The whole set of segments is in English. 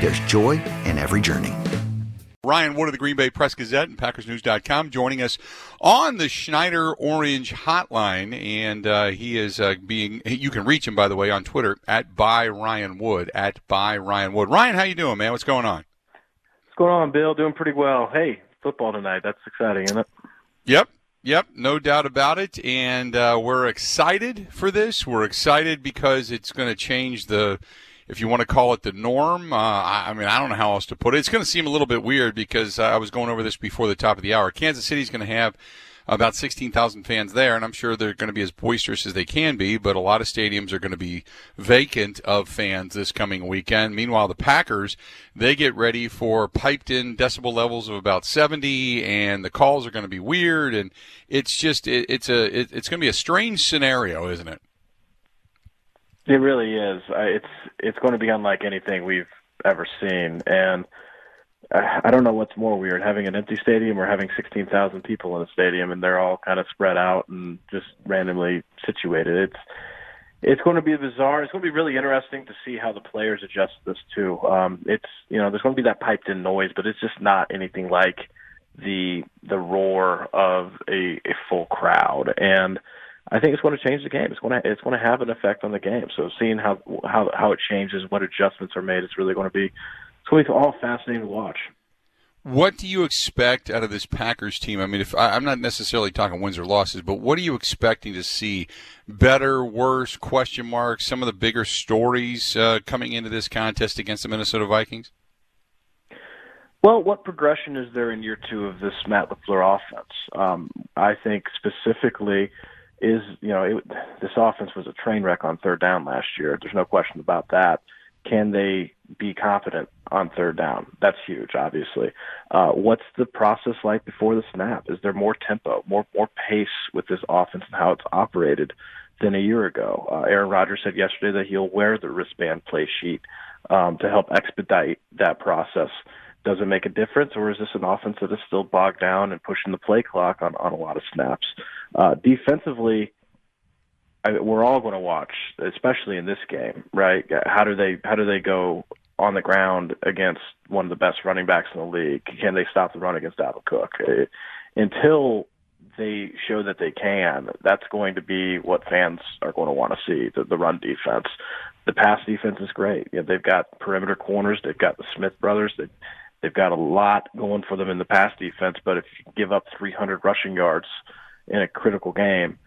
there's joy in every journey. Ryan Wood of the Green Bay Press Gazette and PackersNews.com joining us on the Schneider Orange Hotline, and uh, he is uh, being. You can reach him by the way on Twitter at by Ryan Wood at by Ryan Wood. Ryan, how you doing, man? What's going on? What's going on, Bill? Doing pretty well. Hey, football tonight. That's exciting, isn't it? Yep. Yep, no doubt about it. And uh, we're excited for this. We're excited because it's going to change the, if you want to call it the norm. Uh, I, mean, I don't know how else to put it. It's going to seem a little bit weird because uh, I was going over this before the top of the hour. Kansas City's going to have about 16,000 fans there, and I'm sure they're going to be as boisterous as they can be, but a lot of stadiums are going to be vacant of fans this coming weekend. Meanwhile, the Packers, they get ready for piped in decibel levels of about 70, and the calls are going to be weird, and it's just, it, it's a, it, it's going to be a strange scenario, isn't it? It really is. It's, it's going to be unlike anything we've ever seen, and I don't know what's more weird, having an empty stadium or having 16,000 people in a stadium and they're all kind of spread out and just randomly situated. It's it's going to be bizarre. It's going to be really interesting to see how the players adjust this too. Um, it's you know there's going to be that piped in noise, but it's just not anything like the the roar of a, a full crowd. And I think it's going to change the game. It's going to it's going to have an effect on the game. So seeing how how how it changes, what adjustments are made, it's really going to be it's going to be all fascinating to watch. What do you expect out of this Packers team? I mean, if I, am not necessarily talking wins or losses, but what are you expecting to see? Better, worse? Question marks. Some of the bigger stories uh, coming into this contest against the Minnesota Vikings. Well, what progression is there in year two of this Matt LaFleur offense? Um, I think specifically is you know it, this offense was a train wreck on third down last year. There's no question about that. Can they be confident on third down? That's huge, obviously. Uh, what's the process like before the snap? Is there more tempo, more more pace with this offense and how it's operated than a year ago? Uh, Aaron Rodgers said yesterday that he'll wear the wristband play sheet um, to help expedite that process. Does it make a difference, or is this an offense that is still bogged down and pushing the play clock on, on a lot of snaps? Uh, defensively, I, we're all going to watch, especially in this game, right? How do they how do they go on the ground against one of the best running backs in the league? Can they stop the run against Dalvin Cook? It, until they show that they can, that's going to be what fans are going to want to see. The, the run defense, the pass defense is great. You know, they've got perimeter corners. They've got the Smith brothers. They, they've got a lot going for them in the pass defense. But if you give up 300 rushing yards in a critical game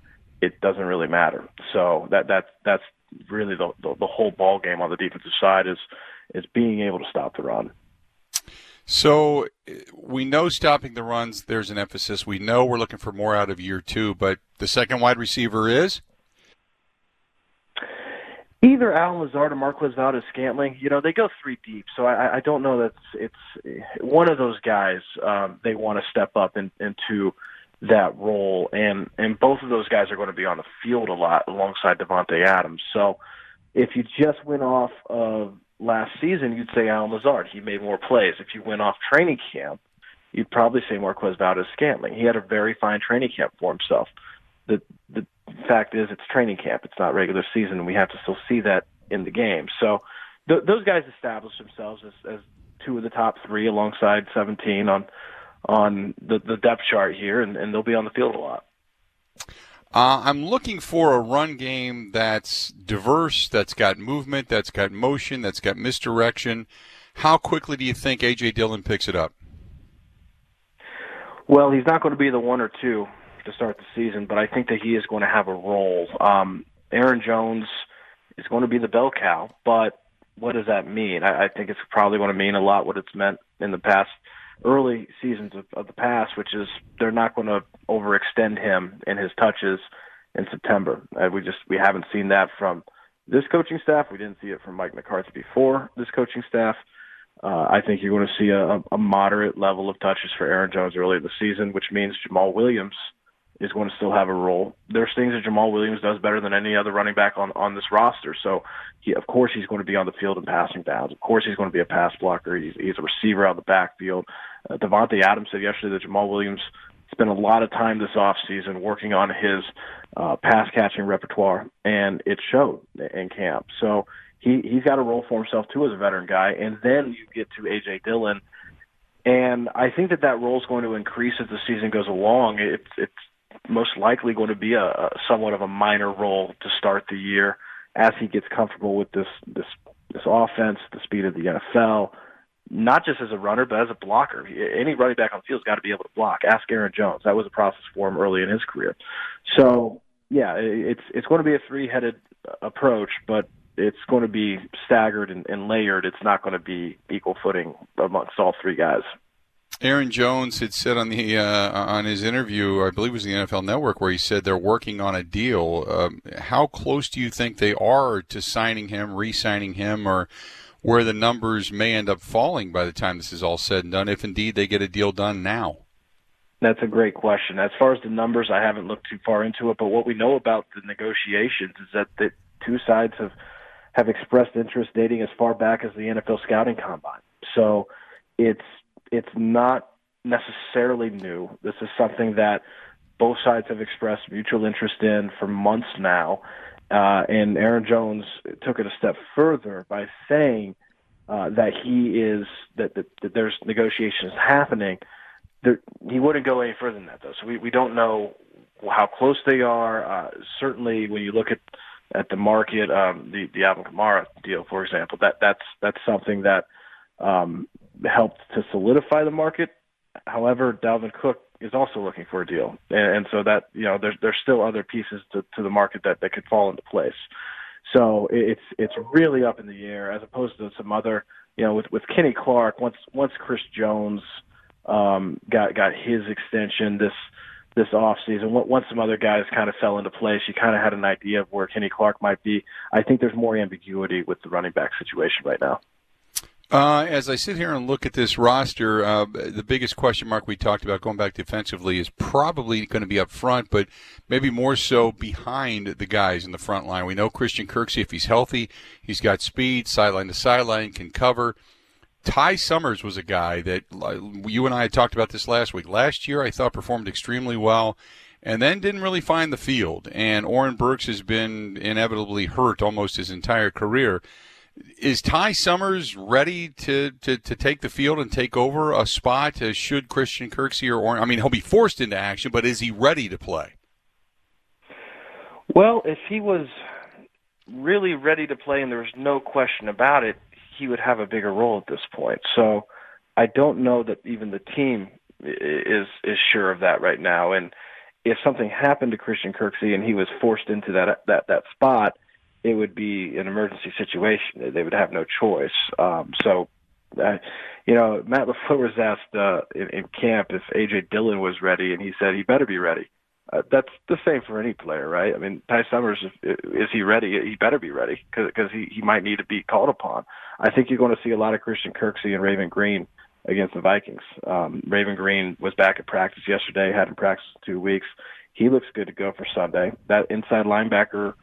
it doesn't really matter. So that that that's really the, the the whole ball game on the defensive side is is being able to stop the run. So we know stopping the runs. There's an emphasis. We know we're looking for more out of year two, but the second wide receiver is either Allen Lazard or Marquez Valdes-Scantling. You know, they go three deep, so I, I don't know that it's, it's one of those guys. Um, they want to step up in, into that role, and and both of those guys are going to be on the field a lot alongside Davante Adams. So if you just went off of last season, you'd say Allen Lazard. He made more plays. If you went off training camp, you'd probably say Marquez Valdes Scantling. He had a very fine training camp for himself. The the fact is, it's training camp. It's not regular season, and we have to still see that in the game. So th- those guys established themselves as, as two of the top three, alongside 17 on on the, the depth chart here, and, and they'll be on the field a lot. Uh, I'm looking for a run game that's diverse, that's got movement, that's got motion, that's got misdirection. How quickly do you think A.J. Dillon picks it up? Well, he's not going to be the one or two to start the season, but I think that he is going to have a role. Um, Aaron Jones is going to be the bell cow, but what does that mean? I, I think it's probably going to mean a lot what it's meant in the past early seasons of, of the past, which is they're not going to overextend him in his touches in September. Uh, we just we haven't seen that from this coaching staff. We didn't see it from Mike McCarthy before this coaching staff. Uh, I think you're going to see a, a moderate level of touches for Aaron Jones early in the season, which means Jamaal Williams is going to still have a role. There's things that Jamaal Williams does better than any other running back on on this roster. So, he, of course, he's going to be on the field in passing downs. Of course, he's going to be a pass blocker. He's, he's a receiver out of the backfield. Uh, Davante Adams said yesterday that Jamaal Williams spent a lot of time this offseason working on his uh, pass catching repertoire, and it showed in camp. So he he's got a role for himself too as a veteran guy. And then you get to AJ Dillon. And I think that that role is going to increase as the season goes along. It's it's most likely going to be a, a somewhat of a minor role to start the year as he gets comfortable with this this this offense, the speed of the NFL, not just as a runner but as a blocker. Any running back on the field's got to be able to block. Ask Aaron Jones. That was a process for him early in his career. So yeah, it's it's going to be a three-headed approach, but it's going to be staggered and, and layered. It's not going to be equal footing amongst all three guys. Aaron Jones had said on the uh, on his interview, I believe it was the NFL Network, where he said they're working on a deal. Um, how close do you think they are to signing him, re-signing him, or where the numbers may end up falling by the time this is all said and done, if indeed they get a deal done now? That's a great question. As far as the numbers, I haven't looked too far into it, but what we know about the negotiations is that the two sides have have expressed interest dating as far back as the NFL scouting combine. So it's it's not necessarily new. This is something that both sides have expressed mutual interest in for months now. Uh, and Aaron Jones took it a step further by saying uh, that he is that, that, that there's negotiations happening. There, he wouldn't go any further than that, though. So we, we don't know how close they are. Uh, certainly, when you look at at the market, um, the the Alvin Kamara deal, for example, that that's that's something that um, helped to solidify the market. However, Dalvin Cook is also looking for a deal, and, and so that you know there's there's still other pieces to, to the market that that could fall into place. So it's it's really up in the air as opposed to some other you know with with Kenny Clark once once Chris Jones um, got got his extension this this off season. Once some other guys kind of fell into place, you kind of had an idea of where Kenny Clark might be. I think there's more ambiguity with the running back situation right now. Uh, as I sit here and look at this roster, uh, the biggest question mark we talked about going back defensively is probably going to be up front, but maybe more so behind the guys in the front line. We know Christian Kirksey, if he's healthy, he's got speed, sideline to sideline, can cover. Ty Summers was a guy that you and I had talked about this last week. Last year, I thought performed extremely well and then didn't really find the field. And Oren Burks has been inevitably hurt almost his entire career is Ty Summers ready to, to, to take the field and take over a spot? Uh, should Christian Kirksey or, or I mean, he'll be forced into action, but is he ready to play? Well, if he was really ready to play, and there was no question about it, he would have a bigger role at this point. So I don't know that even the team is is sure of that right now. And if something happened to Christian Kirksey and he was forced into that that that spot it would be an emergency situation. They would have no choice. Um, so, uh, you know, Matt LaFleur was asked uh, in, in camp if AJ Dillon was ready, and he said he better be ready. Uh, that's the same for any player, right? I mean, Ty Summers, is he ready? He better be ready because he, he might need to be called upon. I think you're going to see a lot of Christian Kirksey and Raven Greene against the Vikings. Um, Raven Greene was back at practice yesterday, hadn't practiced two weeks. He looks good to go for Sunday. That inside linebacker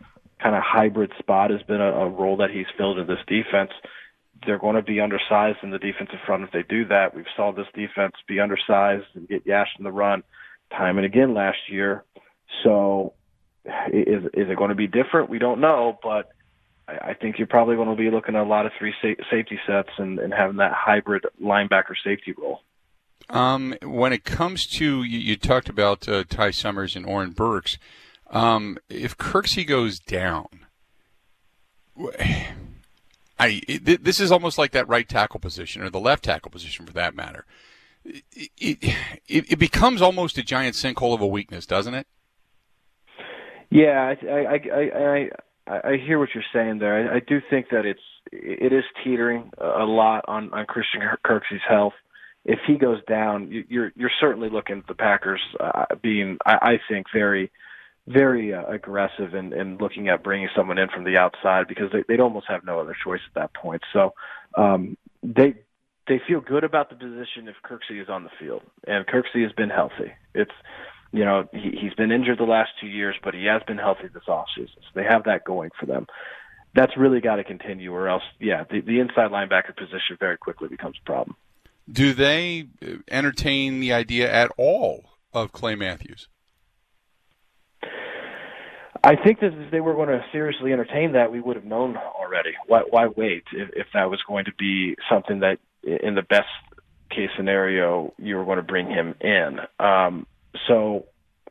kind of hybrid spot has been a, a role that he's filled in this defense. they're going to be undersized in the defensive front if they do that. We've saw this defense be undersized and get yashed in the run time and again last year. So is is it going to be different? We don't know, but I, I think you're probably going to be looking at a lot of three sa- safety sets and, and having that hybrid linebacker safety role. Um, when it comes to you, you talked about uh, Ty Summers and Oren Burks. Um, if Kirksey goes down, I it, this is almost like that right tackle position or the left tackle position for that matter. It, it, it becomes almost a giant sinkhole of a weakness, doesn't it? Yeah, I I I I, I hear what you're saying there. I, I do think that it's it is teetering a lot on on Christian Kirksey's health. If he goes down, you're you're certainly looking at the Packers uh, being, I, I think, very very uh, aggressive in, in looking at bringing someone in from the outside because they, they'd almost have no other choice at that point. So um, they they feel good about the position if Kirksey is on the field, and Kirksey has been healthy. It's you know he, he's been injured the last two years, but he has been healthy this offseason. So they have that going for them. That's really got to continue, or else, yeah, the, the inside linebacker position very quickly becomes a problem. Do they entertain the idea at all of Clay Matthews? I think that if they were going to seriously entertain that, we would have known already. Why, why wait if, if that was going to be something that, in the best case scenario, you were going to bring him in? Um, so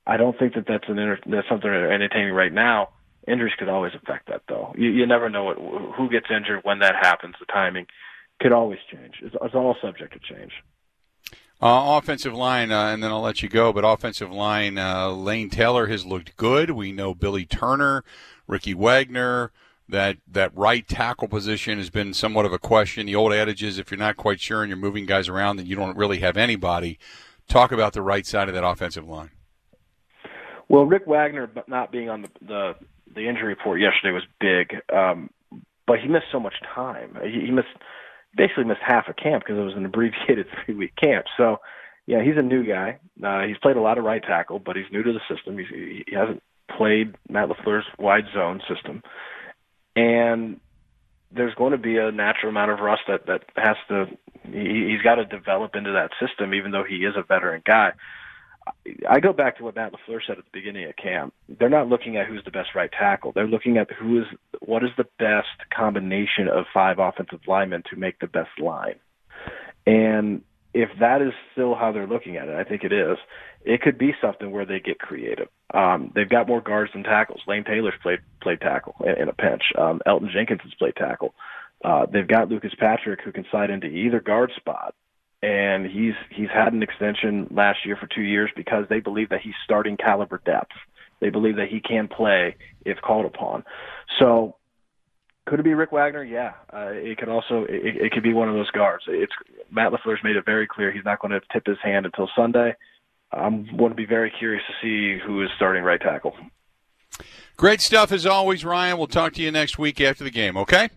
I don't think that that's an inter- that's something they're entertaining right now. Injuries could always affect that, though. You, you never know what, who gets injured when that happens. The timing could always change. It's, it's all subject to change. Uh, offensive line, uh, and then I'll let you go. But offensive line, uh, Lane Taylor has looked good. We know Billy Turner, Ricky Wagner. That that right tackle position has been somewhat of a question. The old adage is if you're not quite sure and you're moving guys around, then you don't really have anybody. Talk about the right side of that offensive line. Well, Rick Wagner not being on the the, the injury report yesterday was big, um, but he missed so much time. He, he missed basically missed half a camp because it was an abbreviated three week camp. So, yeah, he's a new guy. Uh, he's played a lot of right tackle, but he's new to the system. He's, he hasn't played Matt LaFleur's wide zone system, and there's going to be a natural amount of rust that that has to. He, he's got to develop into that system, even though he is a veteran guy. I go back to what Matt LaFleur said at the beginning of camp. They're not looking at who's the best right tackle. They're looking at who is what is the best combination of five offensive linemen to make the best line. And if that is still how they're looking at it, I think it is. It could be something where they get creative. Um, they've got more guards than tackles. Lane Taylor's played played tackle in, a pinch. Um, Elgton Jenkins has played tackle. Uh, they've got Lucas Patrick who can slide into either guard spot and he's he's had an extension last year for two years because they believe that he's starting caliber depth. They believe that he can play if called upon. So could it be Rick Wagner? Yeah. Uh, it could also it, it could be one of those guards. It's Matt LaFleur's made it very clear he's not going to tip his hand until Sunday. I'm going to be very curious to see who is starting right tackle. Great stuff as always, Ryan. We'll talk to you next week after the game. Okay.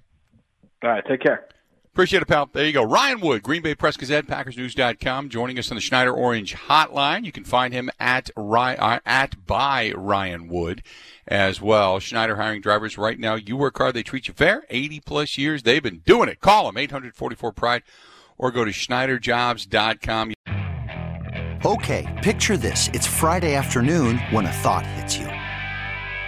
All right. Take care. Appreciate it, pal. There you go. Ryan Wood, Green Bay Press Gazette, PackersNews.com, joining us on the Schneider Orange Hotline. You can find him at uh, at by Ryan Wood as well. Schneider hiring drivers right now. You work hard, they treat you fair. 80 plus years, they've been doing it. Call them 844 Pride or go to SchneiderJobs.com. Okay, picture this: it's Friday afternoon when a thought hits you.